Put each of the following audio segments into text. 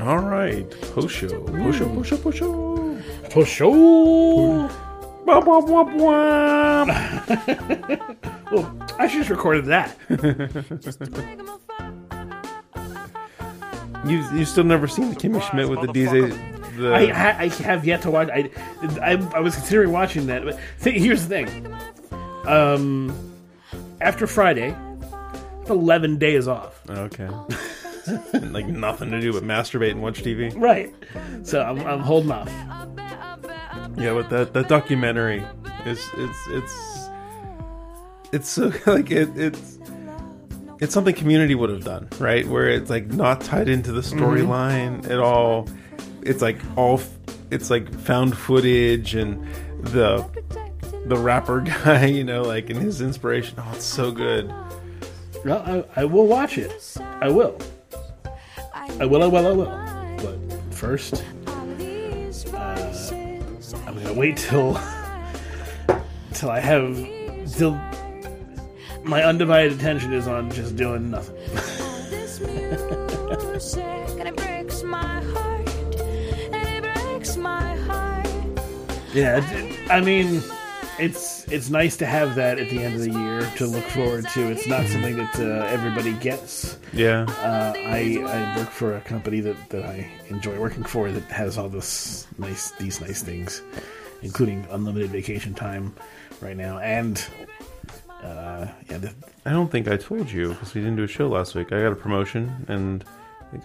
All right, post show, post show, post show, post show. For sure. Wah, wah, wah, wah. Well, I just recorded that. You you still never seen the Kimmy Schmidt with the DJ? The I, ha- I have yet to watch. I, I, I was considering watching that, but th- here's the thing. Um, after Friday, I eleven days off. okay, like nothing to do but masturbate and watch TV. Right. So I'm, I'm holding off. Yeah, but that that documentary is it's it's it's so like it it's it's something community would have done right where it's like not tied into the storyline mm-hmm. at all it's like all it's like found footage and the the rapper guy you know like and his inspiration oh it's so good Well, I, I will watch it. I will. I will. I will. I will. But first, uh, I'm gonna wait till till I have till my undivided attention is on just doing nothing. this music and it breaks my heart and it breaks my heart Yeah, I mean, it's it's nice to have that at the end of the year to look forward to. It's not something that uh, everybody gets. yeah Uh, I I work for a company that, that I enjoy working for that has all this nice these nice things, including unlimited vacation time right now, and uh, yeah, the, i don't think i told you because we didn't do a show last week i got a promotion and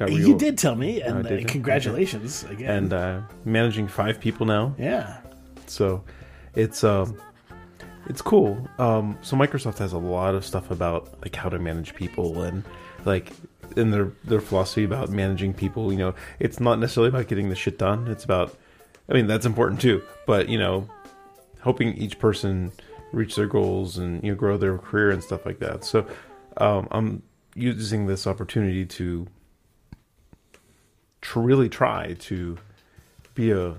you did tell me, and did uh, congratulations again. and uh managing five people now yeah, so it's um it's cool. Um so microsoft has a lot of stuff about like how to manage people and like in their their philosophy about managing people you know. It's not necessarily about getting the shit done. It's about i mean that's important too but you know helping each person reach their goals and you know grow their career and stuff like that. So um i'm using this opportunity to to really try to be a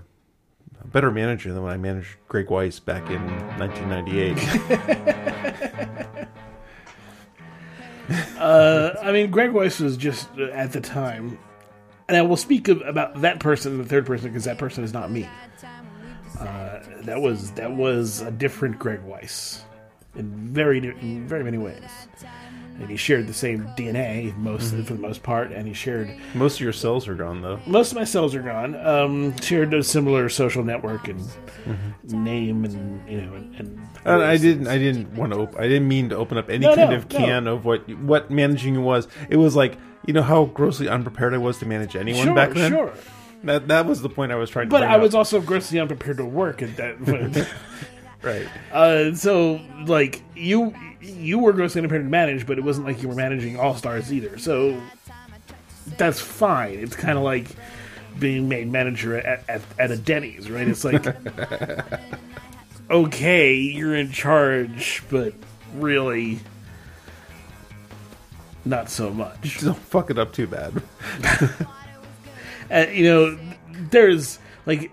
a better manager than when I managed Greg Weiss back in 1998. uh, I mean, Greg Weiss was just uh, at the time, and I will speak of, about that person the third person because that person is not me. Uh, that was that was a different Greg Weiss in very in very many ways, and he shared the same DNA most for the most part, and he shared Most of your cells are gone though. most of my cells are gone. Um, shared a similar social network and name, and you know, and, and And I didn't. I didn't want to. Op- I didn't mean to open up any No, kind no, of no. can of what what managing was. It was like you know how grossly unprepared I was to manage anyone Sure, back then. sure. That that was the point I was trying to. But I was up. also grossly unprepared to work at that point. right. Uh, so like you you were grossly unprepared to manage, but it wasn't like you were managing all stars either. So that's fine. It's kind of like being made manager at, at, at a Denny's, right? It's like okay, you're in charge, but really not so much. Just don't fuck it up too bad. Uh, you know, there's like,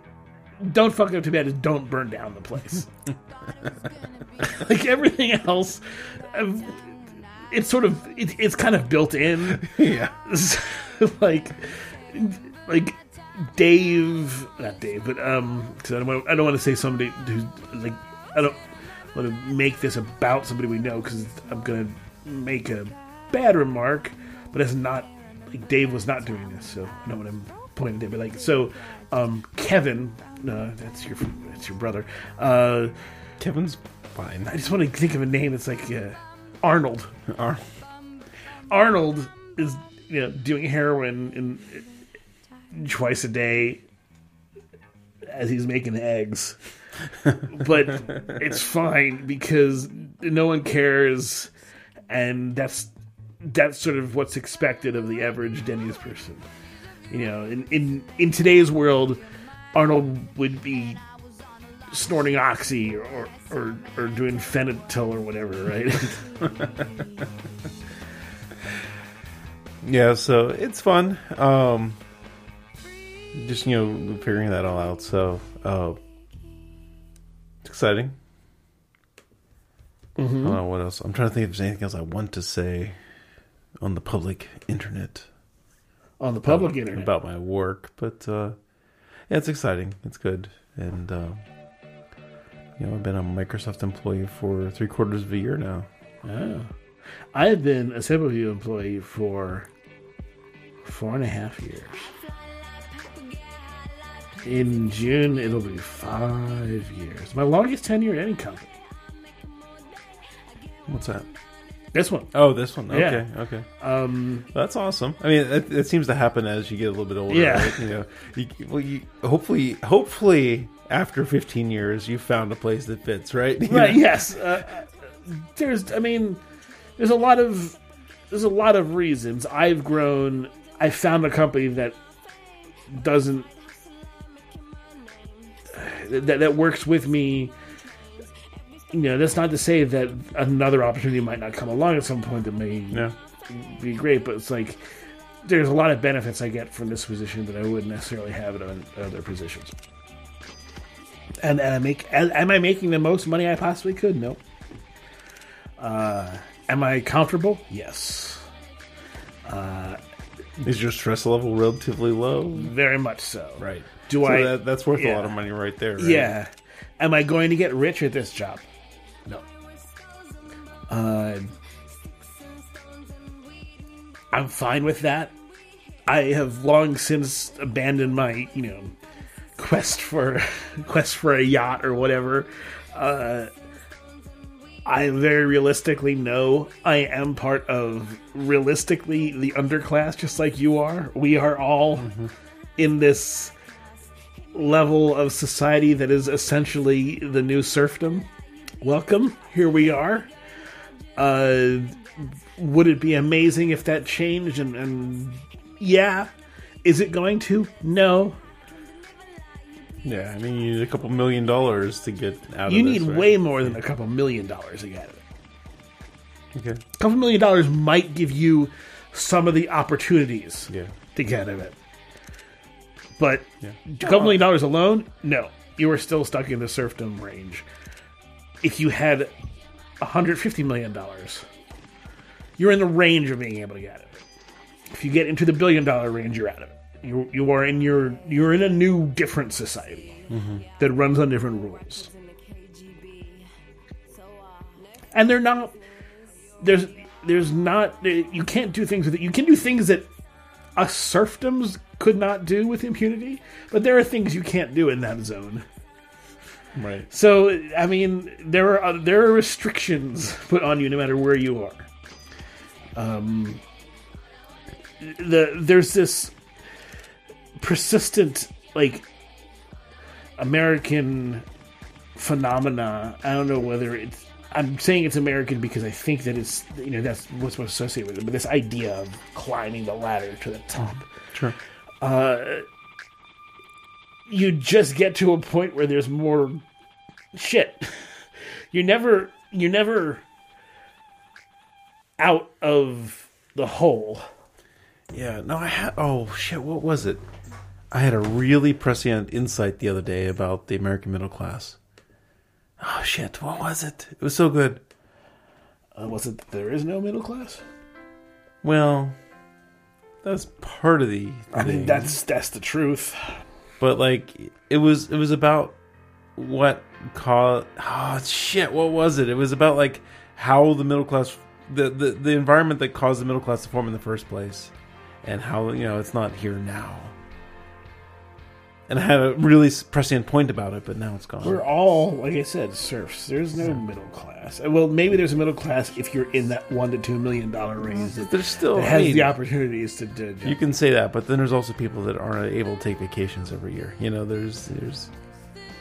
don't fuck it up too bad. Just don't burn down the place. like everything else, uh, it's sort of it, it's kind of built in. yeah. like, like Dave, not Dave, but um, 'cause I don't want I don't want to say somebody who's like I don't want to make this about somebody we know because I'm gonna make a bad remark, but it's not like Dave was not doing this, so I don't want to point at him. But like so, um, Kevin, uh, that's your that's your brother. Uh, Kevin's fine. I just want to think of a name that's like uh, Arnold. Ar- Arnold is you know doing heroin in twice a day as he's making eggs, but it's fine because no one cares, and that's that's sort of what's expected of the average Denny's person. You know, in in in today's world, Arnold would be snorting oxy or or, or doing fentanyl or whatever, right? yeah. So it's fun. Um, just you know figuring that all out. So uh, it's exciting. I don't know what else. I'm trying to think if there's anything else I want to say on the public internet. on the public internet. about my work, but uh, yeah, it's exciting. It's good, and uh, you know, I've been a Microsoft employee for three quarters of a year now. Oh. I have been a Simpleview employee for four and a half years. In June, it'll be five years. My longest tenure at any company. What's that? This one. Oh, this one. Yeah. Okay, okay. Um, That's awesome. I mean, it, it seems to happen as you get a little bit older. Yeah. Right? You know, you, well, you hopefully, hopefully, after 15 years, you found a place that fits, right? You right. know? Yes. Uh, there's. I mean, there's a lot of there's a lot of reasons. I've grown. I found a company that doesn't that that works with me. You know, that's not to say that another opportunity might not come along at some point that may Yeah. be great, but it's like there's a lot of benefits I get from this position that I wouldn't necessarily have at o- other positions. And, and I make am am I making the most money I possibly could? No. Uh, am I comfortable? Yes, Is your stress level relatively low? very much so. Right. Do so I? That, that's worth a lot of money right there. Right? Yeah. Am I going to get rich at this job? No. Uh, I'm fine with that. I have long since abandoned my, you know, quest for quest for a yacht or whatever. Uh, I very realistically know I am part of realistically the underclass, just like you are. We are all in this level of society that is essentially the new serfdom. Welcome, here we are. Uh, would it be amazing if that changed? And, and yeah, is it going to? No. Yeah. I mean, you need a couple million dollars to get out You of need this. right? way more than a couple million dollars to get out of it. Okay. A couple million dollars might give you some of the opportunities Yeah. to get out of it. But Yeah. a couple million dollars alone, no. You are still stuck in the serfdom range. If you had $150 million, you're in the range of being able to get it. If you get into the billion dollar range, you're out of it. You, you are in your you're in a new different society mm-hmm. that runs on different rules. And they're not there's there's not you can't do things with it. You can do things that us serfdoms could not do with impunity, but there are things you can't do in that zone. Right. So I mean, there are there are restrictions put on you no matter where you are. Um, the there's this persistent like American phenomena. I don't know whether it's. I'm saying it's American because I think that it's you know that's what's associated with it. But this idea of climbing the ladder to the top Sure. You just get to a point where there's more shit. You're never you're never out of the hole. Yeah, no, I had. Oh shit, what was it? I had a really prescient insight the other day about the American middle class. Oh shit, what was it? It was so good. Uh, was it that there is no middle class? Well, that's part of the. I mean, that's that's the truth. But like, it was it was about what caused. Oh ah, shit, what was it? It was about like how the middle class, the the the environment that caused the middle class to form in the first place, and how you know it's not here now. And I had a really prescient point about it, but now it's gone. We're all, like I said, serfs. There's no middle class. Uh, Well, maybe there's a middle class if you're in that one to two million dollar range that, There's still that I has mean, the opportunities to. to You can say that, but then there's also people that aren't able to take vacations every year. You know, there's there's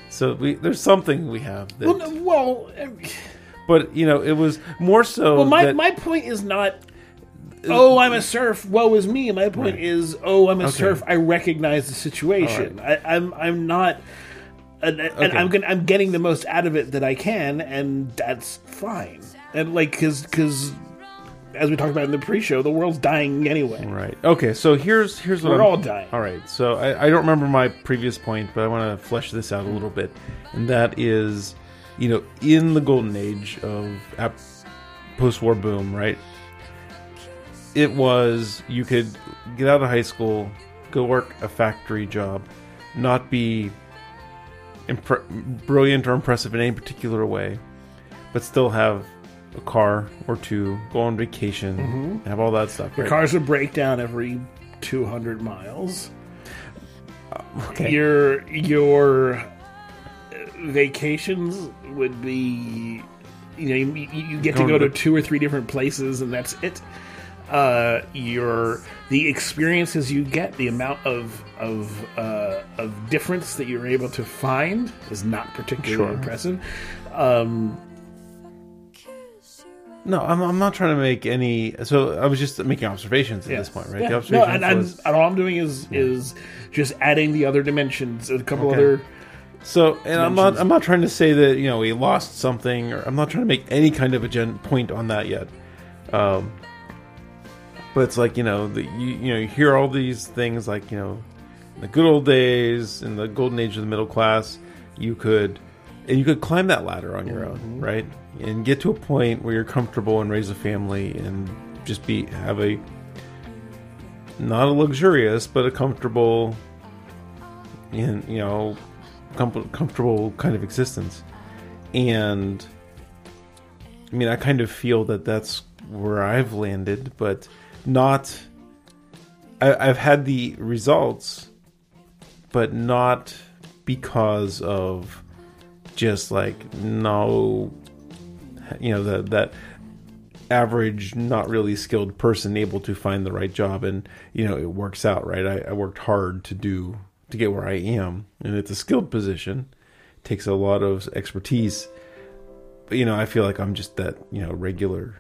so we there's something we have that, well, no, well, but you know, it was more so. Well, my, that- my point is not, oh, I'm a serf, woe is me. My point Right. is, oh, I'm a Okay. serf, I recognize the situation. I, I'm I'm not, and, and Okay. I'm gonna, I'm getting the most out of it that I can, and that's fine. And like, because because as we talked about in the pre-show, the world's dying anyway. Right. Okay. So here's here's what We're I'm- all dying. All right. So I, I don't remember my previous point, but I want to flesh this out a little bit, and that is, you know, in the golden age of ap- post-war boom, right? It was you could get out of high school, go work a factory job, not be impre- brilliant or impressive in any particular way, but still have a car or two, go on vacation, have all that stuff. Your right? cars would break down every 200 miles. Okay. Your your uh, vacations would be, you know, you, you get to go to to- two or three different places, and that's it. Uh, your the experiences you get, the amount of of uh, of difference that you're able to find is not particularly Sure. impressive. Um, No, I'm, I'm not trying to make any. So I was just making observations at this point, right? Yeah. The No, and, was- and all I'm doing is is just adding the other dimensions, a couple Okay. other. So, and I'm not. I'm not trying to say that you know we lost something, or I'm not trying to make any kind of a gen- point on that yet. Um, but it's like you know, the, you you know, you hear all these things like you know, the good old days in the golden age of the middle class, you could, and you could climb that ladder on your own, mm-hmm. right, and get to a point where you're comfortable and raise a family and just be have a not a luxurious but a comfortable, in you know, com- comfortable kind of existence, and I mean, I kind of feel that that's where I've landed, but not. I, I've had the results, but not because of just like no, you know, that that average, not really skilled person able to find the right job, and you know, it works out, right? I, I worked hard to do to get where I am, and it's a skilled position. takes a lot of expertise but you know, I feel like I'm just that you know regular.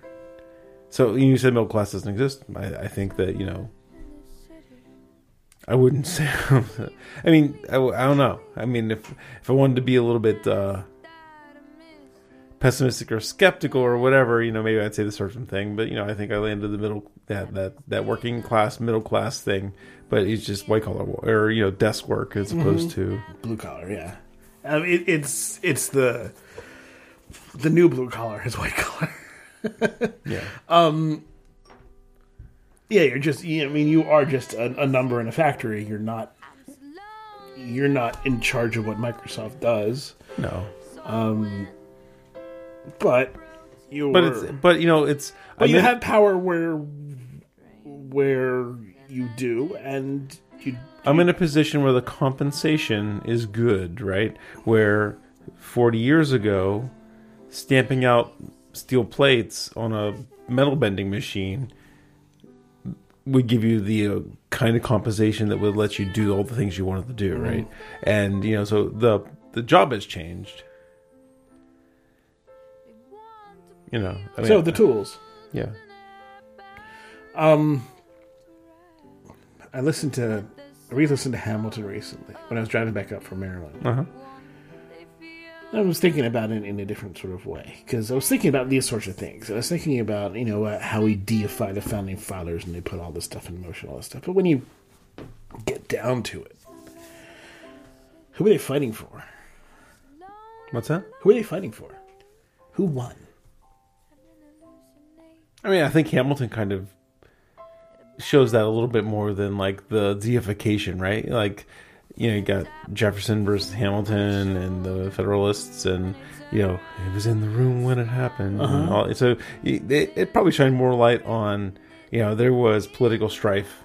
So you said middle class doesn't exist. I, I think that you know. I wouldn't say. I mean, I don't know. I mean, if if I wanted to be a little bit uh, pessimistic or skeptical or whatever, you know, maybe I'd say the certain thing. But you know, I think I landed the middle that that that working class middle class thing. But it's just white collar or you know desk work as opposed to blue collar. Yeah, um, it, it's it's the the new blue collar is white collar. Yeah. Um. yeah, you're just. I mean, you are just a, a number in a factory. You're not. You're not in charge of what Microsoft does, no. Um. but you. But it's but you know it's. But I you mean- have power where where you do, and you. I'm in a position where the compensation is good, right? Where 40 years ago, stamping out steel plates on a metal bending machine would give you the uh, kind of compensation that would let you do all the things you wanted to do, right? And you know, so the the job has changed. You know, I mean, So the tools. yeah, Um, I listened to, I re-listened to Hamilton recently when I was driving back up from Maryland. uh huh, I was thinking about it in a different sort of way because I was thinking about these sorts of things. I was thinking about you know uh, how we deify the founding fathers and they put all this stuff in motion, all this stuff. But when you get down to it, who are they fighting for? what's that? Who are they fighting for? Who won? I mean, I think Hamilton kind of shows that a little bit more than like the deification, right? Like, you know, you got Jefferson versus Hamilton and the Federalists, and you know, it was in the room when it happened. and uh-huh. all- so it, it probably shined more light on, you know, there was political strife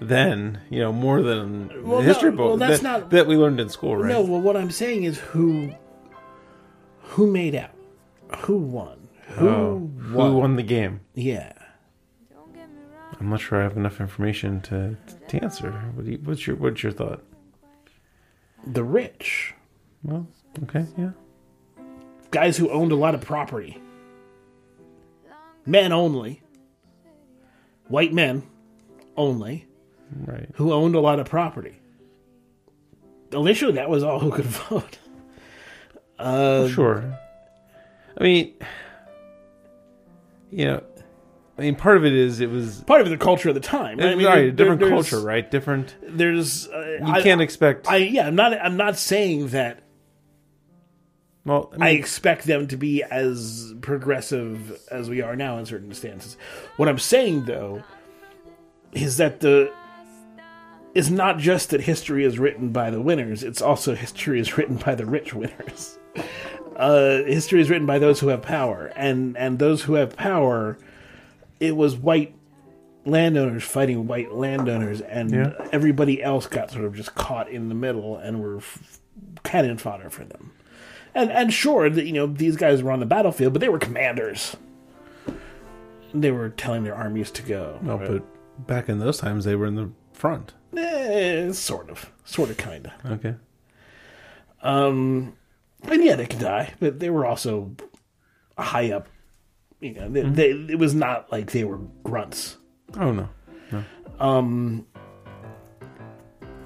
then, you know, more than Well, the history no, book well, that's that, not- that we learned in school, right? No, well, what I'm saying is who who made out, who won, who Oh, won. who won the game? Yeah. I'm not sure I have enough information to to answer. What you, what's your what's your thought? The rich. Well, okay, yeah. Guys who owned a lot of property. Men only. White men only Right. who owned a lot of property. Initially, that was all who could vote. Uh, Sure. I mean, you know, I mean, part of it is it was part of the culture of the time. Right? I mean, right, there- different culture, right? Different. There's, uh, You I, can't expect. I yeah, I'm not. I'm not saying that well, I I expect them to be as progressive as we are now in certain stances. What I'm saying, though, is that the is not just that history is written by the winners; it's also history is written by the rich winners. Uh, history is written by those who have power, and and those who have power. It was white landowners fighting white landowners, and Yeah. everybody else got sort of just caught in the middle and were f- cannon fodder for them. And and sure, that you know these guys were on the battlefield, but they were commanders. They were telling their armies to go. No, but back in those times, they were in the front. Eh, sort of, sort of, kind of. Okay. Um, and yeah, they could die, but they were also high up. You know, they, they, it was not like they were grunts. Oh no. Um,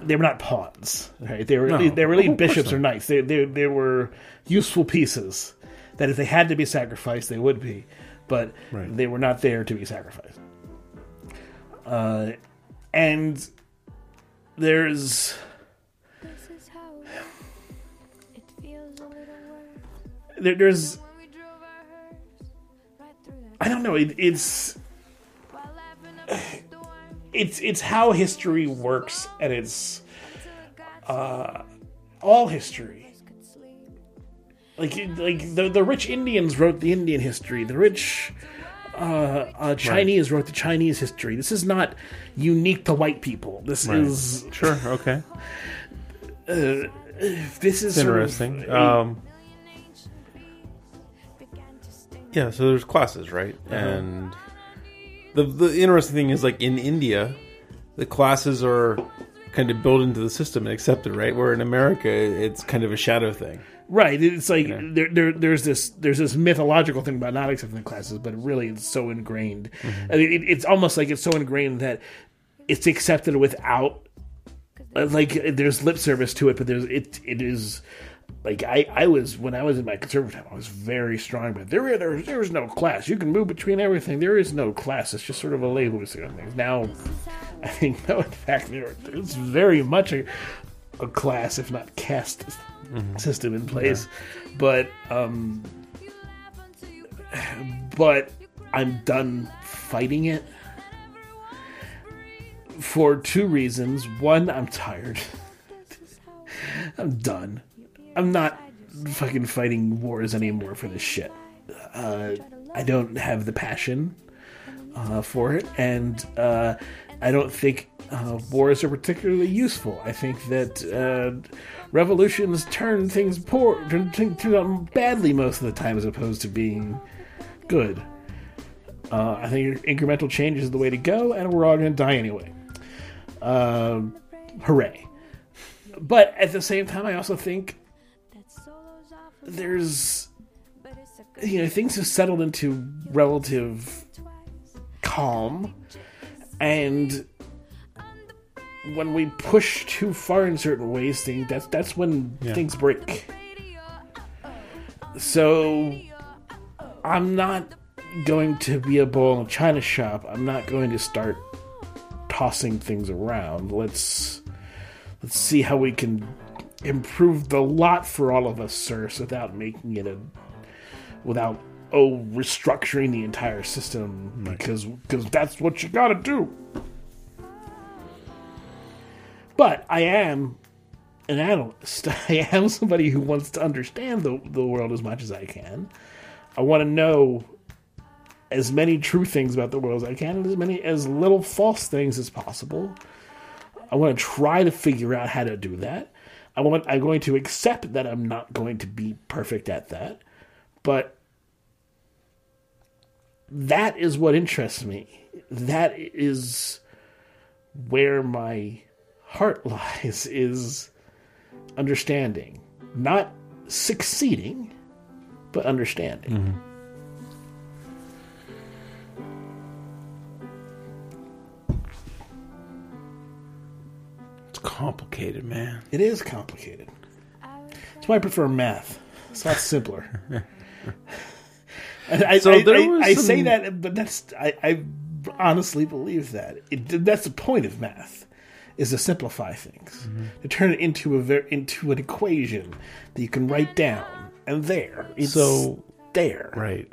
they were not pawns, right? They were No. they were really Of course bishops or knights. They, they they were useful pieces that if they had to be sacrificed, they would be, but Right. they were not there to be sacrificed. Uh, and there's This is I don't know. It, it's while laughing up a storm it's it's how history works, and it's till it got uh, all history. so could sleep. Like like the the rich Indians wrote the Indian history. The rich uh, uh, Chinese wrote the Chinese history. This is not unique to white people. This Right. is Sure. Okay. uh, this is It's sort of interesting. Um, yeah. So there's classes, right? Uh-huh. And the the interesting thing is, like in India, the classes are kind of built into the system and accepted, right? Where in America, it's kind of a shadow thing. Right. It's like there, there, there's this there's this mythological thing about not accepting the classes, but really it's so ingrained. Mm-hmm. I mean, it, it's almost like it's so ingrained that it's accepted without like there's lip service to it, but there's it it is like I I was when I was in my conservative time, I was very strong, but there there there is no class. You can move between everything. There is no class. It's just sort of a label on things. Now, I think no, in fact, there there's very much a, a class, if not caste system in place. But um, but I'm done fighting it for two reasons. One, I'm tired. I'm done. I'm not fucking fighting wars anymore for this shit. Uh, I don't have the passion uh, for it, and uh, I don't think uh, wars are particularly useful. I think that uh, revolutions turn things poor, turn, turn, out badly most of the time, as opposed to being good. Uh, I think incremental change is the way to go, and we're all going to die anyway. Hooray! But at the same time, I also think there's there's but it's a good you know things have settled into relative calm. And when we push too far in certain ways things that's that's when Yeah. things break. So i'm not going to be a bull in a china shop. I'm not going to start tossing things around. Let's let's see how we can improve a lot for all of us sirs without making it a without oh restructuring the entire system because because that's what you got to do. But I am an analyst. I am somebody who wants to understand the the world as much as I can. I want to know as many true things about the world as I can, and as many as little false things as possible. I want to try to figure out how to do that. I want. I'm going to accept that I'm not going to be perfect at that, but that is what interests me. That is where my heart lies is understanding. Not succeeding, but understanding. It's complicated, man. It is complicated. That's why I prefer math. It's a lot simpler. I, So I, there I- was I say that, but that's I, I honestly believe that it, that's the point of math is to simplify things, Mm-hmm. to turn it into a ver- into an equation that you can write down, and there it's So- there. Right.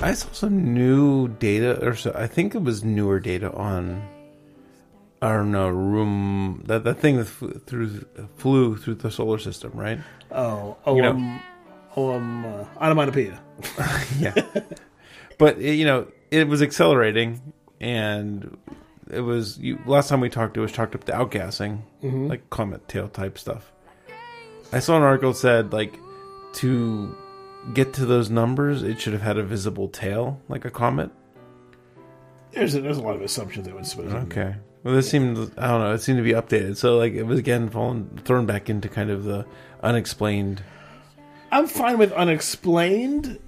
I saw some new data, or so, I think it was newer data on I don't know, room that that thing that flew through flew through the solar system, right? Oh, oh, You know- um, oh, um, uh, onomatopoeia. Yeah. but you know, it was accelerating, and it was you, last time we talked. It was chalked up to outgassing, like comet tail type stuff. I saw an article said like to get to those numbers, it should have had a visible tail like a comet. There's a, there's a lot of assumptions I would suppose. Okay. Well, this seemed I don't know. It seemed to be updated, so like it was again fallen thrown back into kind of the unexplained. I'm fine with unexplained.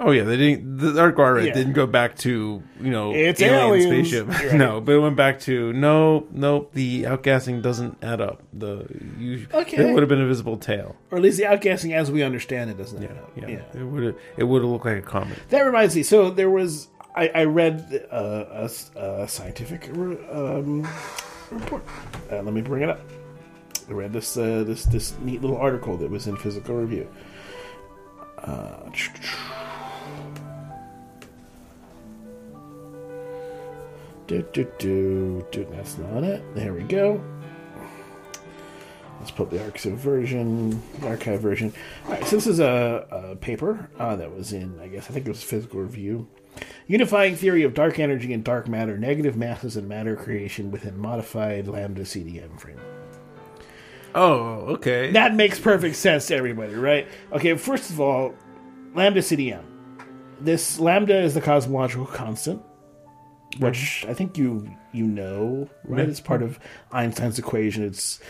Oh yeah, they didn't. The I read Yeah. didn't go back to you know It's alien aliens. spaceship. Right. No, but it went back to no, no. The outgassing doesn't add up. The you Okay. there would have been a visible tail. Or at least the outgassing as we understand it doesn't Yeah, add up. yeah. It would have. It would have looked like a comet. That reminds me. So there was I, I read uh, a, a scientific um, report. Uh, let me bring it up. I read this uh, this this neat little article that was in Physical Review. Uh, do, do, do, do. That's not it. There we go. Let's put the arXiv version, arXiv version. All right, so this is a, a paper uh, that was in, I guess, I think it was Physical Review. Unifying theory of dark energy and dark matter, negative masses and matter creation within modified lambda CDM frame. Oh, okay. That makes perfect sense to everybody, right? Okay, first of all, lambda CDM. This lambda is the cosmological constant, which I think you you know, right? It's part of Einstein's equation. It's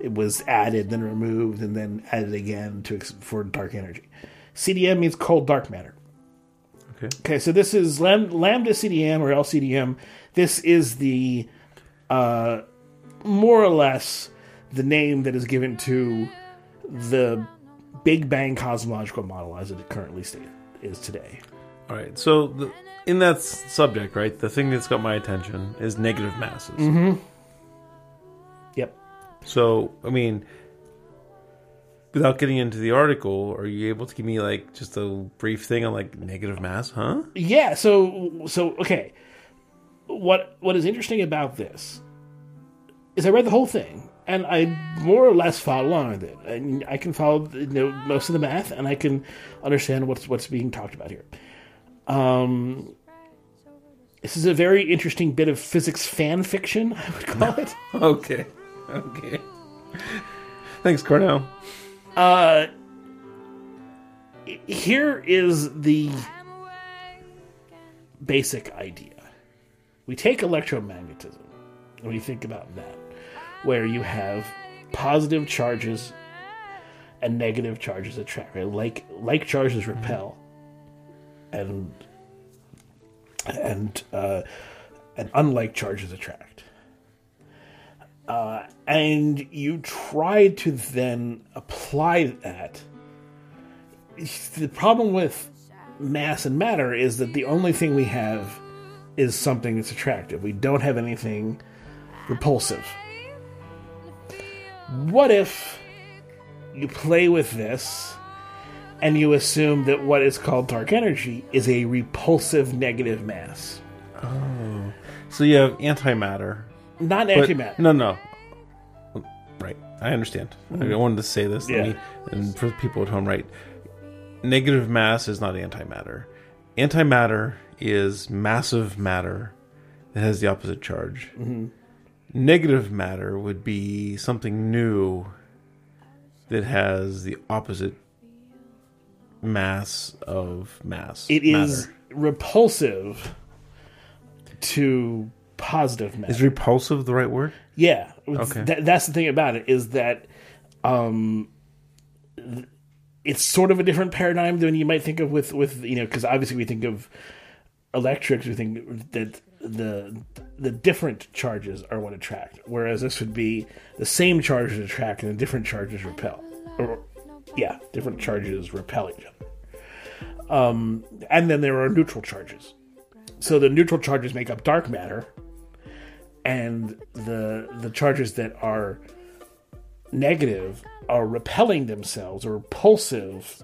it was added, then removed, and then added again to for dark energy. CDM means cold dark matter. Okay. Okay, so this is lam- lambda CDM or LCDM. This is the uh, more or less the name that is given to the Big Bang cosmological model as it currently sta- is today. All right. So the, in that s- subject, right, the thing that's got my attention is negative masses. Mm-hmm. Yep. So, I mean, without getting into the article, are you able to give me like just a brief thing on like negative mass, huh? Yeah. So so okay. What what is interesting about this is I read the whole thing and I more or less followed along with it, and I can follow you know most of the math, and I can understand what's what's being talked about here. Um, this is a very interesting bit of physics fan fiction, I would call it. Okay. Okay. Thanks, Cornell. Uh, here is the basic idea. We take electromagnetism and we think about that, where you have positive charges and negative charges attract. Right? Like like charges repel, and and uh, and unlike charges attract. Uh, and you try to then apply that. The problem with mass and matter is that the only thing we have is something that's attractive. We don't have anything repulsive. What if you play with this and you assume that what is called dark energy is a repulsive negative mass? Oh. So you have antimatter. Not but- antimatter. No, no. Right. I understand. I mm-hmm. wanted to say this. Yeah. me- and for people at home, right? Negative mass is not antimatter. Antimatter is massive matter that has the opposite charge. Mm-hmm. Negative matter would be something new that has the opposite mass of mass. It is matter. repulsive to positive matter. Is repulsive the right word? yeah, Okay. That- that's the thing about it is that um, th- it's sort of a different paradigm than you might think of with with you know because obviously we think of electrics, we think that the the different charges are what attract, whereas this would be the same charges attract and the different charges repel. Or, yeah, different charges repel each other. Um, and then there are neutral charges. So the neutral charges make up dark matter, and the the charges that are negative are repelling themselves or repulsive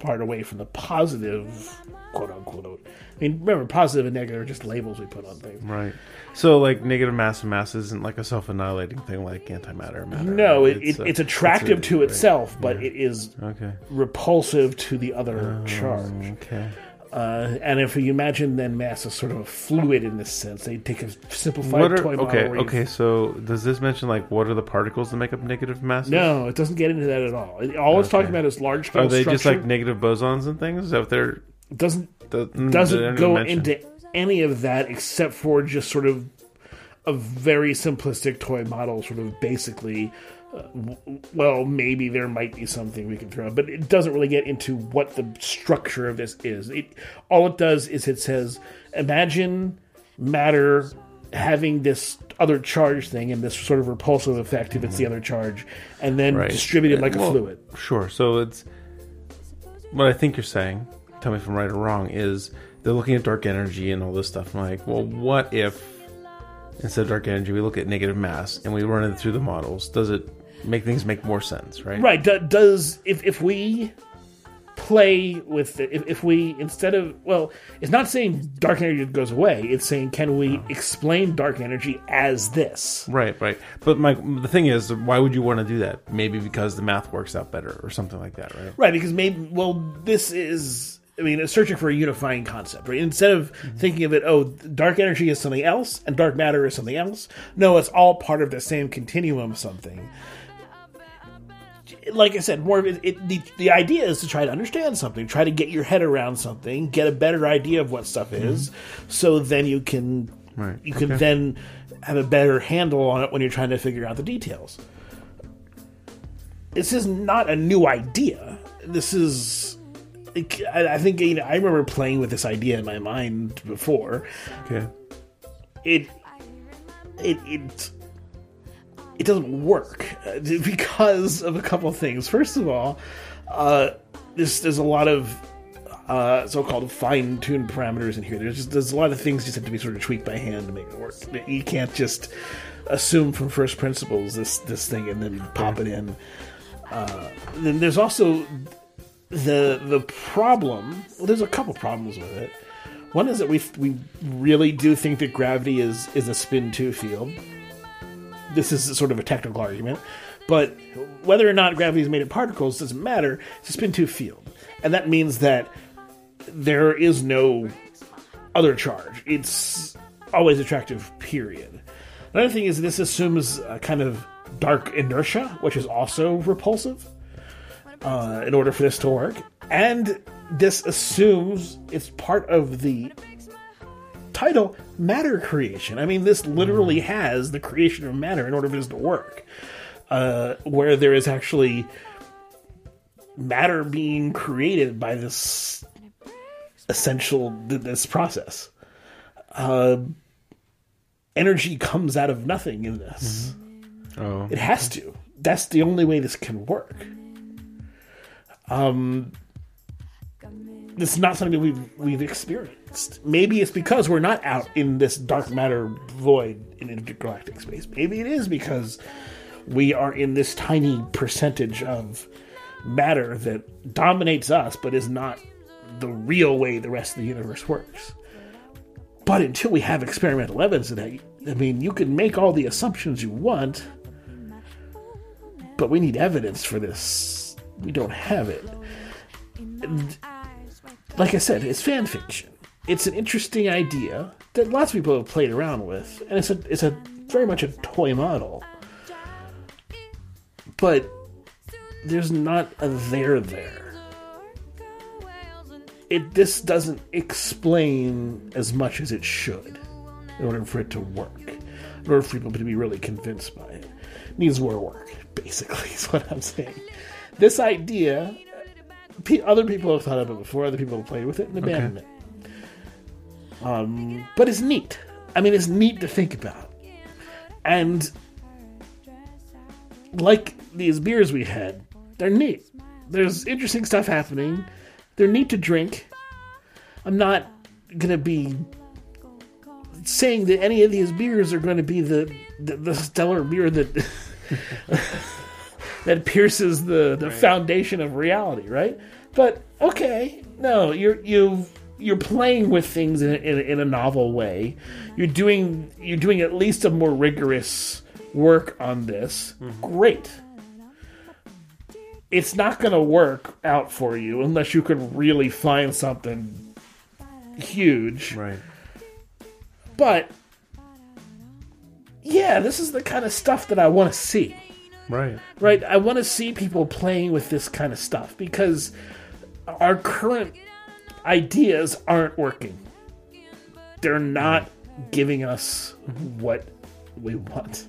part away from the positive, quote unquote. I mean, remember, positive and negative are just labels we put on things. Right. So, like, negative mass and mass isn't like a self annihilating thing like antimatter matter. No, it, it, a- it's attractive a- to right. itself, but it is Okay. repulsive to the other oh, charge. Okay. Uh, and if you imagine then mass is sort of a fluid in this sense, they take a simplified are, toy model. okay, okay, so does this mention, like, what are the particles that make up negative mass? No, it doesn't get into that at all. It- All it's talking about is large Are they structure. just like negative bosons and things? Is that what they're. It doesn't The, mm, doesn't don't go mention. into any of that except for just sort of a very simplistic toy model, sort of basically. Uh, w- well, maybe there might be something we can throw, but it doesn't really get into what the structure of this is. It all it does is it says, imagine matter having this other charge thing and this sort of repulsive effect if it's the other charge, and then Right. distributed like a Well, fluid. Sure. So it's what I think you're saying. Tell me if I'm right or wrong. Is they're looking at dark energy and all this stuff. I'm like, well, what if instead of dark energy, we look at negative mass and we run it through the models? Does it make things make more sense? Right. Right. Do, does if if we play with it, if, if we instead of well, it's not saying dark energy goes away. It's saying can we explain dark energy as this? Right. Right. But my the thing is, why would you want to do that? Maybe because the math works out better or something like that. Right. Right. Because maybe well, this is. I mean, it's searching for a unifying concept, right? Instead of mm-hmm. thinking of it, oh, dark energy is something else and dark matter is something else. No, it's all part of the same continuum of something. Like I said, more of it, it the, the idea is to try to understand something, try to get your head around something, get a better idea of what stuff mm-hmm. is, so then you can Right. you can Okay. then have a better handle on it when you're trying to figure out the details. This is not a new idea. This is. I I think you know, I remember playing with this idea in my mind before. Okay. It, it, it, it doesn't work uh, because of a couple of things. First of all, uh, there's there's a lot of uh, so-called fine-tuned parameters in here. There's just there's a lot of things just have to be sort of tweaked by hand to make it work. You can't just assume from first principles this this thing and then pop it in. Uh, then there's also the the problem. Well, there's a couple problems with it. One is that we we really do think that gravity is is a spin two field. This is sort of a technical argument, but whether or not gravity is made of particles doesn't matter. It's a spin two field, and that means that there is no other charge. It's always attractive. Period. Another thing is this assumes a kind of dark inertia, which is also repulsive uh, in order for this to work. And this assumes it's part of the title matter creation. I mean, this literally has the creation of matter in order for this to work, uh, where there is actually matter being created by this essential this process. Uh, energy comes out of nothing in this. Oh. It has to. That's the only way this can work. Um, it's not something that we've we've experienced. Maybe it's because we're not out in this dark matter void in intergalactic space. Maybe it is because we are in this tiny percentage of matter that dominates us, but is not the real way the rest of the universe works. But until we have experimental evidence of that, I mean, you can make all the assumptions you want, but we need evidence for this. We don't have it. And like I said, it's fan fiction. It's an interesting idea that lots of people have played around with, and it's a it's a very much a toy model. But there's not a there there. It this doesn't explain as much as it should in order for it to work. In order for people to be really convinced by it. it needs more work, basically, is what I'm saying. This idea pe- other people have thought of it before. Other people have played with it and abandoned it. Um, but it's neat. I mean, it's neat to think about. And like these beers we had, they're neat. There's interesting stuff happening. They're neat to drink. I'm not gonna be saying that any of these beers are going to be the the, the stellar beer that that pierces the the foundation of reality, right? But okay, no, you're you you're playing with things in, a- in, in a novel way. You're doing you're doing at least a more rigorous work on this. Mm-hmm. Great. It's not going to work out for you unless you can really find something huge. Right. But yeah, this is the kind of stuff that I want to see. Right. Right? I want to see people playing with this kind of stuff because our current ideas aren't working. They're not giving us what we want.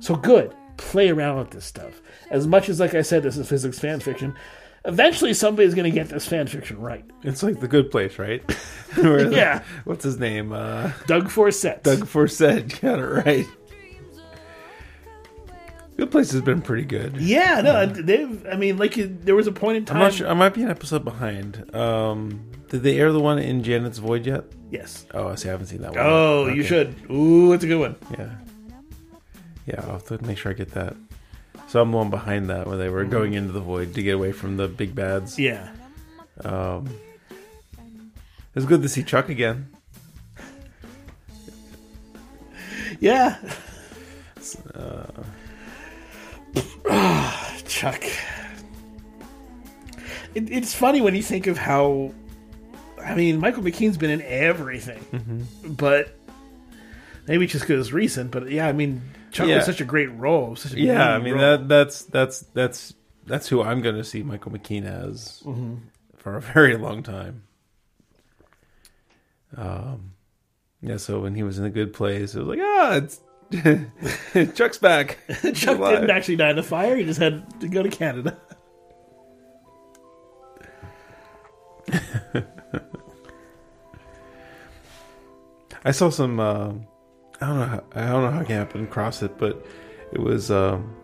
So good. Play around with this stuff. As much as like I said this is physics fan fiction, eventually somebody's going to get this fan fiction right. It's like the good place, right? Where the- Yeah. what's his name? Uh, Doug Forcett. Doug Forcett got it right. Good place has been pretty good. Yeah, no, they've. I mean, like there was a point in time. I'm not sure. I might be an episode behind. Um, did they air the one in Janet's Void yet? Yes. Oh, I see. I haven't seen that one. Oh, you should. Ooh, it's a good one. Yeah. Yeah, I'll have to make sure I get that. So I'm the one behind that where they were going into the void to get away from the big bads. Yeah. Um, it's good to see Chuck again. Yeah. Chuck. It, it's funny when you think of how. I mean, Michael McKean's been in everything, but maybe just because it's recent. But yeah, I mean, Chuck Yeah. was such a great role. Such a Yeah, I mean role. that that's that's that's that's who I'm going to see Michael McKean as for a very long time. Um, yeah. So when he was in a good place, it was like, ah, it's Chuck's back. Chuck alive. didn't actually die in the fire. He just had to go to Canada. I saw some. Uh, I don't know. How, I don't know how I happened across it, but it was um,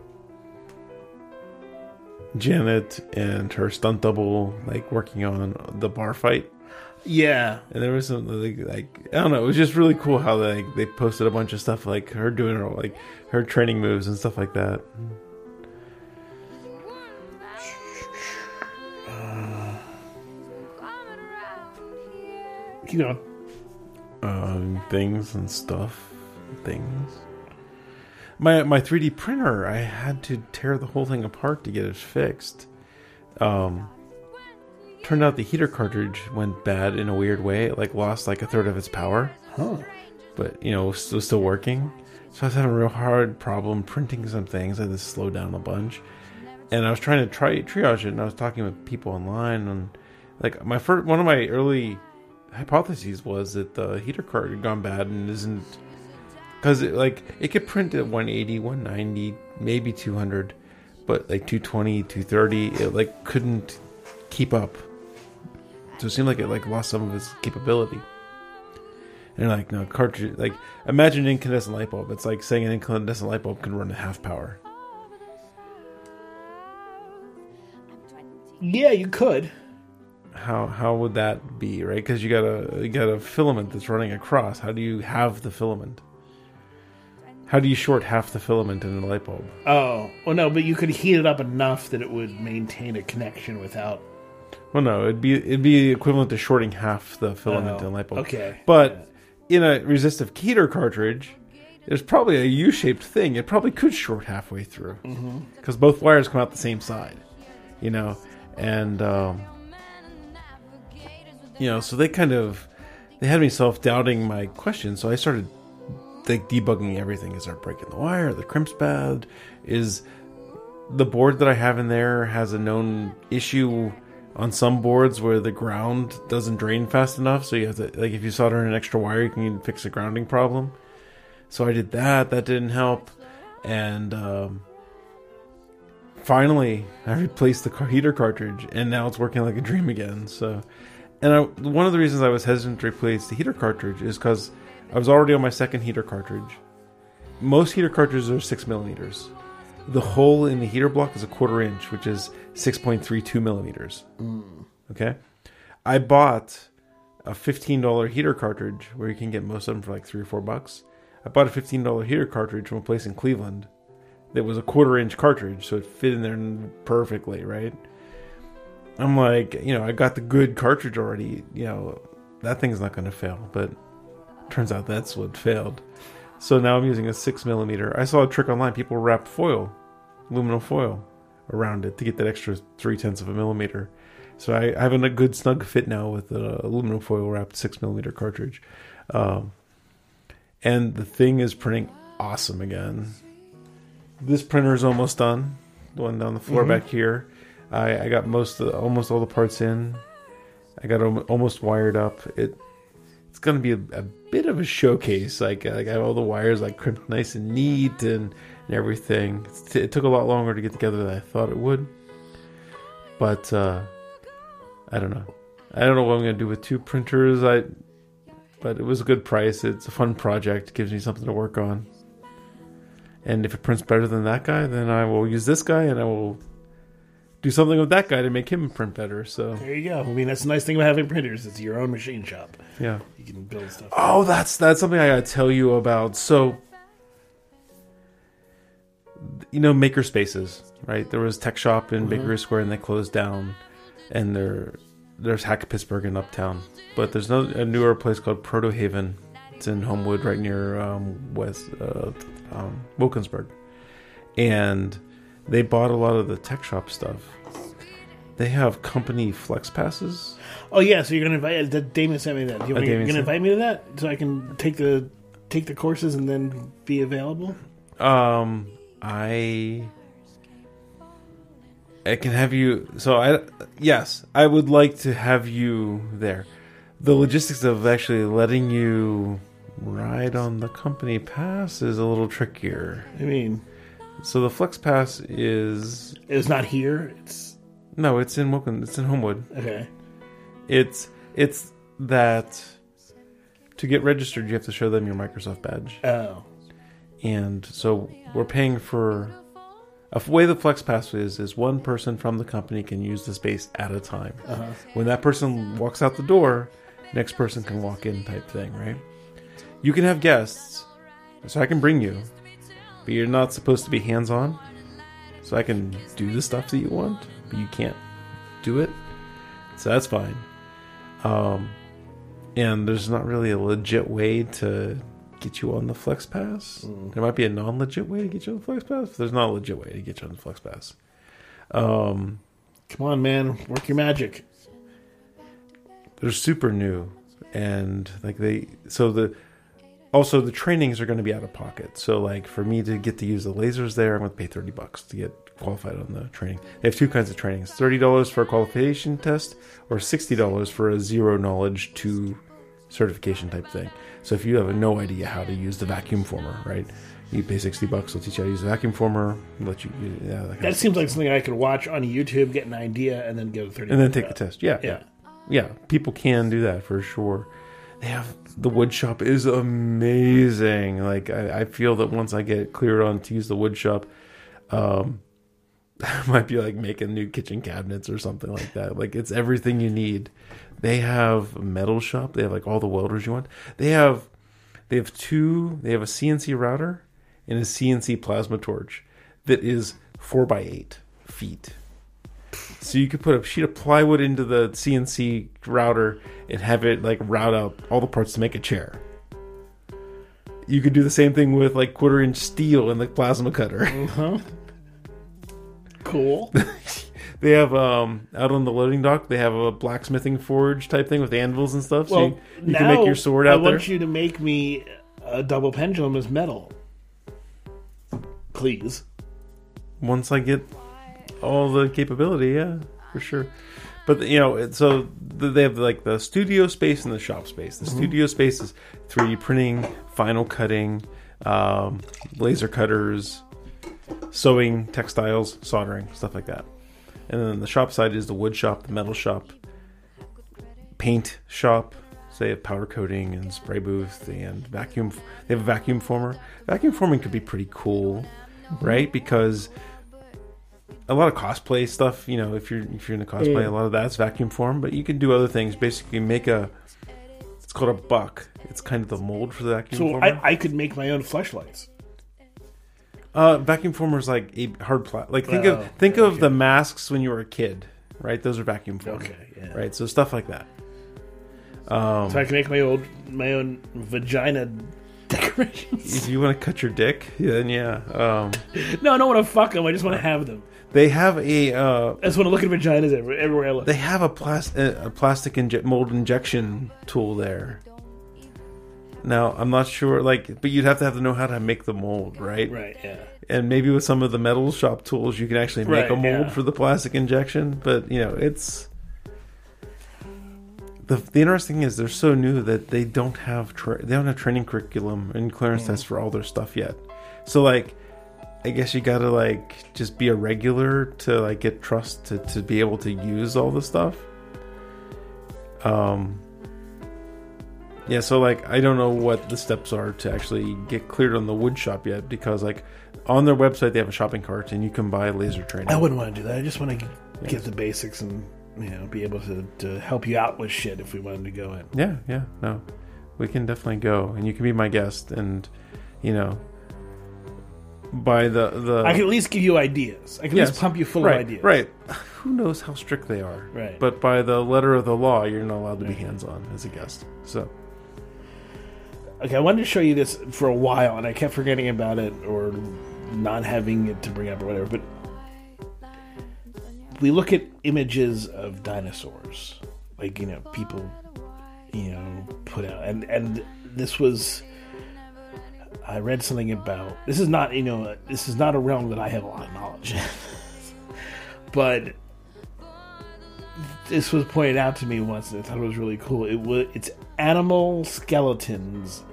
Janet and her stunt double like working on the bar fight, Yeah. and there was some like, like I don't know. It was just really cool how they they posted a bunch of stuff like her doing her like her training moves and stuff like that. Keep going. um, things and stuff, things. My my 3D printer, I had to tear the whole thing apart to get it fixed. Um, turned out the heater cartridge went bad in a weird way. It like lost like a third of its power, Huh. but you know, was, was still working. So I was having a real hard problem printing some things. I had to slow down a bunch, and I was trying to try triage it. And I was talking with people online, and like my first one of my early hypotheses was that the heater card had gone bad and isn't because it, like it could print at 180 190 maybe 200 but like 220 230 it like couldn't keep up so it seemed like it like lost some of its capability. And like no cartridge like imagine an incandescent light bulb. It's like saying an incandescent light bulb can run at half power. Yeah, you could. how how would that be right? Because you got a you got a filament that's running across. How do you have the filament? How do you short half the filament in a light bulb? Oh, well, no, but you could heat it up enough that it would maintain a connection without. Well no it'd be it'd be equivalent to shorting half the filament Oh, in a light bulb okay. but in a resistive heater cartridge there's probably a u-shaped thing it probably could short halfway through because both wires come out the same side you know and um you know, so they kind of they had me self doubting my question, So I started like debugging everything. Is there a break in the wire? The crimp's bad? Is the board that I have in there has a known issue on some boards where the ground doesn't drain fast enough? So you have to like if you solder in an extra wire, you can fix a grounding problem. So I did that. That didn't help, and um, finally I replaced the heater cartridge, and now it's working like a dream again. So. And I, one of the reasons I was hesitant to replace the heater cartridge is because I was already on my second heater cartridge. Most heater cartridges are six millimeters. The hole in the heater block is a quarter inch, which is six point three two millimeters. Mm. Okay, I bought a fifteen dollar heater cartridge where you can get most of them for like three or four bucks. I bought a fifteen dollar heater cartridge from a place in Cleveland that was a quarter inch cartridge, so it fit in there perfectly, right? I'm like, you know, I got the good cartridge already. You know, that thing's not going to fail. But turns out that's what failed. So now I'm using a six millimeter. I saw a trick online. People wrap foil, aluminum foil, around it to get that extra three tenths of a millimeter. So I, I have a good snug fit now with the aluminum foil wrapped six millimeter cartridge. Um, and the thing is printing awesome again. This printer is almost done. The one down the floor back here. I, I got most the, almost all the parts in. I got almost wired up. It it's gonna be a, a bit of a showcase. Like I got all the wires like crimped nice and neat and, and everything. It took a lot longer to get together than I thought it would. But uh, I don't know. I don't know what I'm gonna do with two printers. I but it was a good price. It's a fun project. gives me something to work on. And if it prints better than that guy, then I will use this guy and I will do something with that guy to make him print better. So There you go. I mean, that's the nice thing about having printers. It's your own machine shop. yeah. You can build stuff. Oh, that's that's something I gotta tell you about. So, you know, maker spaces, right? There was Tech Shop in Bakery Square, and they closed down. And there, there's Hack Pittsburgh in Uptown, but there's no, a newer place called Proto Haven. It's in Homewood, right near um, West uh, um, Wilkinsburg, and they bought a lot of the Tech Shop stuff. They have company flex passes. Oh yeah, so you're gonna invite? Uh, Damon sent me that. You Uh, you're Damon gonna sent- invite me to that so I can take the take the courses and then be available. Um, I I can have you. So I yes, I would like to have you there. The logistics of actually letting you ride on the company pass is a little trickier. I mean, So the flex pass is it's not here. It's no, it's in Wilkin, it's in Homewood. okay. It's it's that to get registered, you have to show them your Microsoft badge. Oh, and so we're paying for a way the flex pass is is one person from the company can use the space at a time. Uh-huh. when that person walks out the door next person can walk in type thing right? You can have guests so i can bring you but you're not supposed to be hands on so i can do the stuff that you want but you can't do it. So that's fine. Um and there's not really a legit way to get you on the flex pass. There might be a non-legit way to get you on the flex pass there's not a legit way to get you on the flex pass. Um come on, man, work your magic. they're super new and like they so the also the trainings are going to be out of pocket. So like for me to get to use the lasers there i'm going to pay 30 bucks to get qualified on the training. They have two kinds of trainings. $30 for a qualification test or $60 for a zero knowledge to certification type thing so if you have no idea how to use the vacuum former right you pay 60 bucks they'll teach you how to use the vacuum former let you yeah, that That seems like something I could watch on YouTube, get an idea, and then go to thirty. and then take the test yeah Yeah. yeah, people can do that for sure. They have the wood shop is amazing. Like I, I feel that once I get cleared on to use the wood shop, um, might be like making new kitchen cabinets or something like that. Like it's everything you need. They have a metal shop. They have like all the welders you want. They have they have two. They have a CNC router and a CNC plasma torch that is four by eight feet. So you could put a sheet of plywood into the CNC router and have it like route out all the parts to make a chair. You could do the same thing with like quarter inch steel in the plasma cutter. Huh? Cool. they have um out on the loading dock they have a blacksmithing forge type thing with anvils and stuff. So you, you now can make your sword I out there. I want you to make me a double pendulum as metal, please. once I get all the capability, yeah, for sure. But you know, so they have like the studio space and the shop space. The studio space is 3D printing, vinyl cutting, um, laser cutters, sewing, textiles, soldering, stuff like that. And then the shop side is the wood shop, the metal shop, paint shop. So they have powder coating and spray booth and vacuum. They have a vacuum former. Vacuum forming could be pretty cool, mm-hmm. right? Because a lot of cosplay stuff, you know, if you're if you're into cosplay, Yeah. a lot of that's vacuum form, but you can do other things. Basically, make a. It's called a buck. It's kind of the mold for the vacuum So former. I, I could make my own flashlights. Uh, vacuum formers like a hard plastic. Like think Oh, of think okay, of the masks when you were a kid, right? Those are vacuum formers. Okay, yeah. Right. So stuff like that. Um, So I can make my old my own vagina decorations. if you want to cut your dick, then yeah. Um, no, I don't want to fuck them. I just want to have them. they have a uh, I just want to look at vaginas every- everywhere I look. they have a, plas- a plastic inje- mold injection tool there. Now I'm not sure, like, but you'd have to have to know how to make the mold, right? right. Yeah. And maybe with some of the metal shop tools, you can actually make Right, a mold yeah. for the plastic injection. But you know, it's the the interesting thing is they're so new that they don't have tra- they don't have training curriculum and clearance Mm. tests for all their stuff yet. So like, I guess you got to like just be a regular to like get trust to to be able to use all the stuff. Um. Yeah, so like I don't know what the steps are to actually get cleared on the wood shop yet because like on their website they have a shopping cart and you can buy laser training. I wouldn't want to do that. I just want to get the basics and you know be able to, to help you out with shit if we wanted to go in. Yeah, yeah, no. We can definitely go and you can be my guest and you know by the the I can at least give you ideas. I can at least pump you full right, of ideas. Right. Who knows how strict they are. Right. But by the letter of the law, you're not allowed to be hands on as a guest. So Okay, I wanted to show you this for a while, and I kept forgetting about it or not having it to bring up or whatever. But we look at images of dinosaurs, like you know, people, you know, put out, and and this was. I read something about this is not you know this is not a realm that I have a lot of knowledge, in. but this was pointed out to me once, and I thought it was really cool. It was it's animal skeletons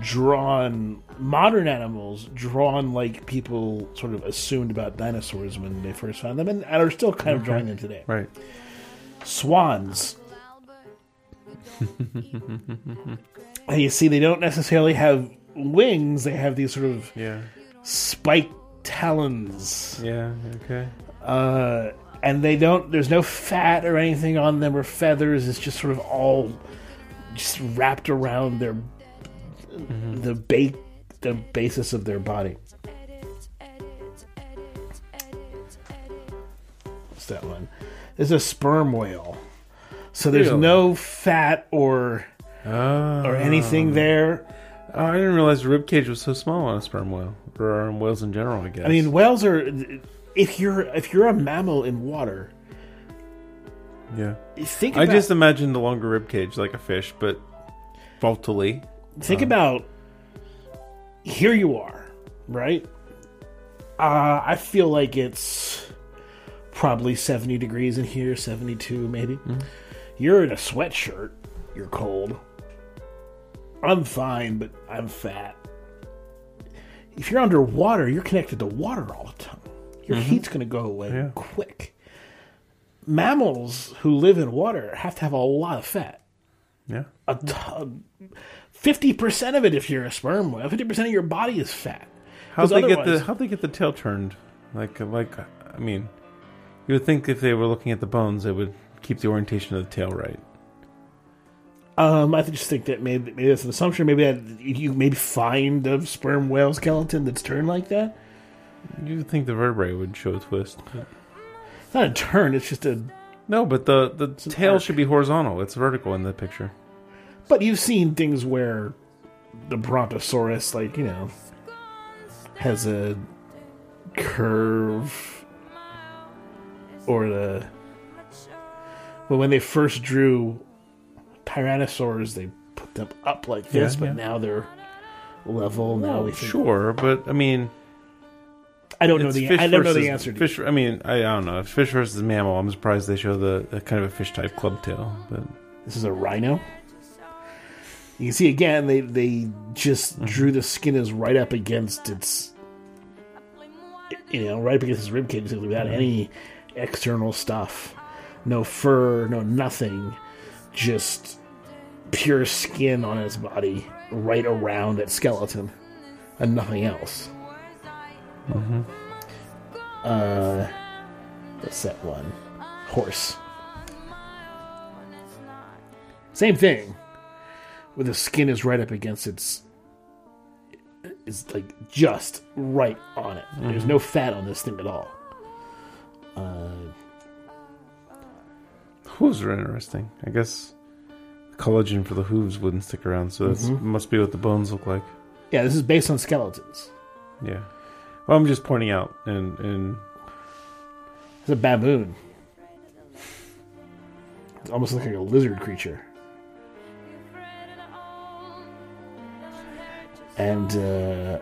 drawn, modern animals drawn like people sort of assumed about dinosaurs when they first found them, and are still kind of drawing them today. right. Swans. and you see, they don't necessarily have wings; they have these sort of Yeah. spiked talons. Yeah, okay. uh, and they don't. There's no fat or anything on them or feathers. It's just sort of all just wrapped around their the ba- the basis of their body. What's that one? There's a sperm whale. So there's Really? no fat or Oh. or ah. anything there. Oh, I didn't realize the rib cage was so small on a sperm whale or on whales in general. I guess. I mean, whales are. If you're if you're a mammal in water, yeah. think I about, just imagined the longer rib cage like a fish, but faultily. think uh-huh. about here you are right? Uh, i feel like it's probably 70 degrees in here 72 maybe. Mm-hmm. You're in a sweatshirt. You're cold. I'm fine but i'm fat. If you're underwater you're connected to water all the time. Your mm-hmm. heat's going to go away Yeah. quick mammals who live in water have to have a lot of fat Yeah. a. Fifty percent of it, if you're a sperm whale, fifty percent of your body is fat. How'd 'Cause they get the How'd they get the tail turned? Like like I mean, you would think if they were looking at the bones, they would keep the orientation of the tail right. Um, I just think that maybe maybe that's an assumption. Maybe that you maybe find a sperm whale skeleton that's turned like that. You would think the vertebrae would show a twist. It's not a turn. It's just a. No, but the the tail arc. should be horizontal. It's vertical in the picture. But you've seen things where the brontosaurus, like you know, has a curve, or the. But when they first drew tyrannosaurs, they put them up like this, Yeah, but yeah. now they're level. now we think, Sure, but I mean, I don't know the fish I don't know the answer. To Fish. I mean, I, I don't know. Fish versus mammal, I'm surprised they show the, the kind of a fish type club tail. But This is a rhino. You can see again they they just mm-hmm. drew the skin is right up against its you know, right up against his rib cage without mm-hmm. any external stuff. No fur, no nothing. Just pure skin on his body, right around its skeleton. And nothing else. Uh what's that one? Horse. Same thing. Where the skin is right up against its is like just right on it. There's no fat on this thing at all. Uh, Hooves are interesting. I guess collagen for the hooves wouldn't stick around, so that Mm-hmm. must be what the bones look like. yeah, this is based on skeletons. Yeah. Well, I'm just pointing out, and and It's a baboon. It's almost like a lizard creature. And uh,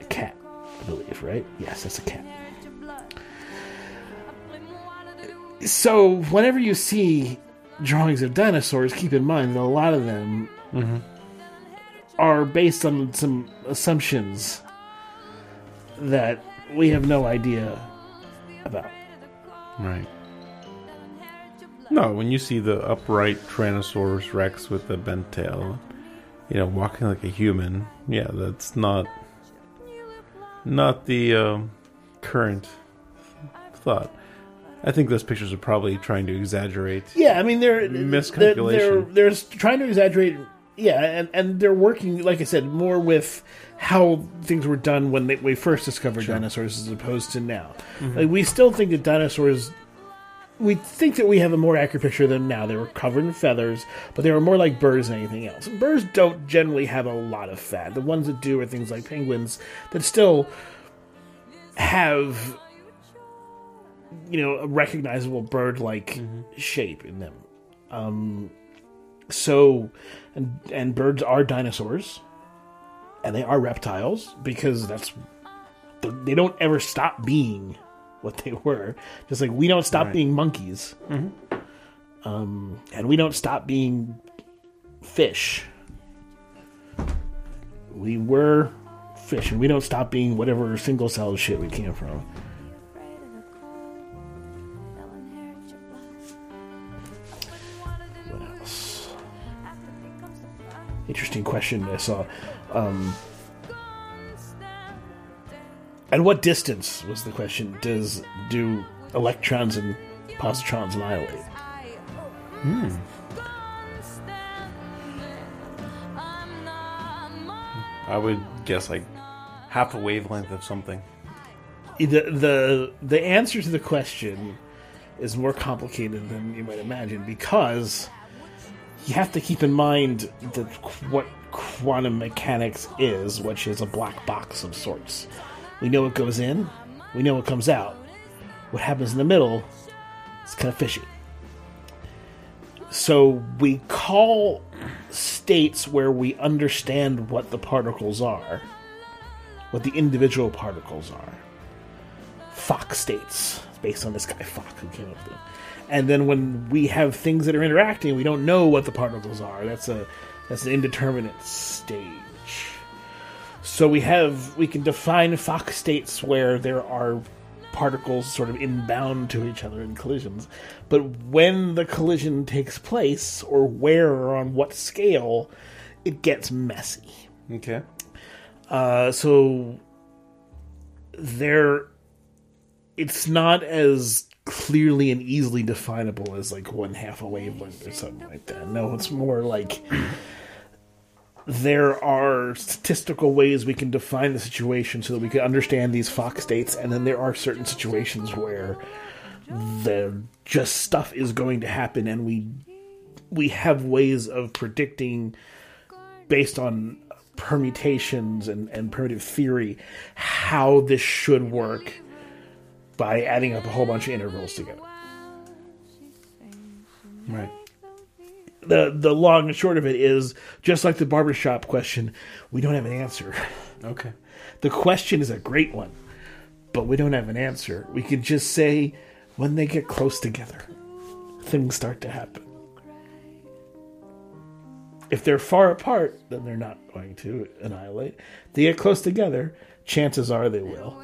a cat, I believe, right? Yes, that's a cat. So, whenever you see drawings of dinosaurs, keep in mind that a lot of them are based on some assumptions that we have no idea about. right. No, when you see the upright Tyrannosaurus Rex with the bent tail, you know, walking like a human, yeah, that's not not the um, current thought. I think those pictures are probably trying to exaggerate. Yeah, I mean they're Miscalculation. They're, they're, they're trying to exaggerate. Yeah, and, and they're working, like I said, more with how things were done when they, we first discovered dinosaurs as opposed to now. Like we still think that dinosaurs. We think that we have a more accurate picture of them now. They were covered in feathers, but they were more like birds than anything else. Birds don't generally have a lot of fat. The ones that do are things like penguins that still have you know a recognizable bird-like shape in them. Um, so, and and birds are dinosaurs, and they are reptiles because that's they don't ever stop being what they were. Just like we don't stop Right. being monkeys, um, and we don't stop being fish. We were fish, and we don't stop being whatever single cell shit we came from. Interesting question I saw. Um, at what distance was the question? Does do electrons and positrons annihilate? I would guess like half a wavelength of something. the the the answer to the question is more complicated than you might imagine because you have to keep in mind that what quantum mechanics is, which is a black box of sorts. We know what goes in, we know what comes out. What happens in the middle is kind of fishy. So we call states where we understand what the particles are, what the individual particles are. Fock states, based on this guy Fock who came up with it. And then when we have things that are interacting, we don't know what the particles are. That's a that's an indeterminate stage. So we have we can define Fock states where there are particles sort of inbound to each other in collisions. But when the collision takes place, or where or on what scale, it gets messy. Okay. Uh, so there, it's not as clearly and easily definable as like one half a wavelength or something like that. No, it's more like there are statistical ways we can define the situation so that we can understand these Fock states, and then there are certain situations where the just stuff is going to happen, and we we have ways of predicting based on permutations and, and primitive theory how this should work by adding up a whole bunch of intervals together. Right. The the long and short of it is just like the barbershop question, we don't have an answer. Okay. The question is a great one, but we don't have an answer. We can just say when they get close together, things start to happen. If they're far apart, then they're not going to annihilate. They get close together, chances are they will.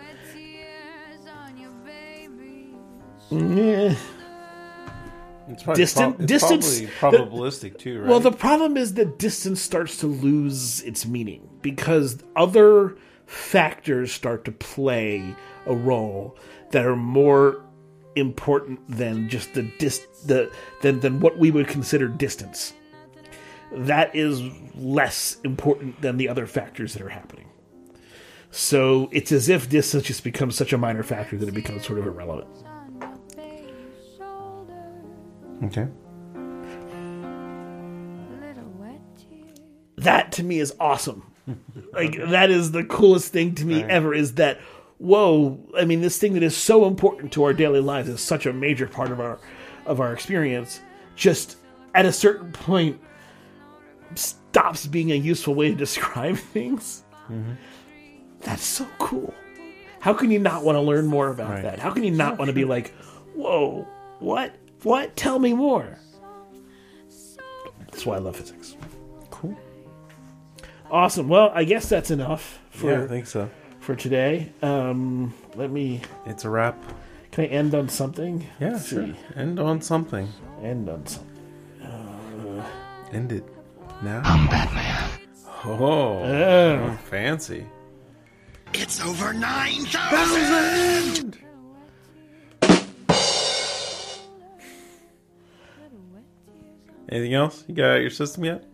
Yeah. It's probably Distant- it's distance- probably probabilistic too, right? Well, the problem is that distance starts to lose its meaning because other factors start to play a role that are more important than just the dis- the than than what we would consider distance. That is less important than the other factors that are happening. So it's as if distance just becomes such a minor factor that it becomes sort of irrelevant. Okay. That to me is awesome. like that is the coolest thing to me ever is that whoa, I mean this thing that is so important to our daily lives is such a major part of our of our experience just at a certain point stops being a useful way to describe things. Mm-hmm. That's so cool. How can you not want to learn more about Right. that? How can you not want to be like, whoa, what? What? Tell me more. That's why I love physics. Cool. Awesome. Well, I guess that's enough for Yeah, I think so. for today. Um, let me. It's a wrap. Can I end on something? Yeah, Let's sure. see. End on something. End on something. End it now. I'm Batman. Oh, fancy. It's over 9,000! Anything else? You got out your system yet?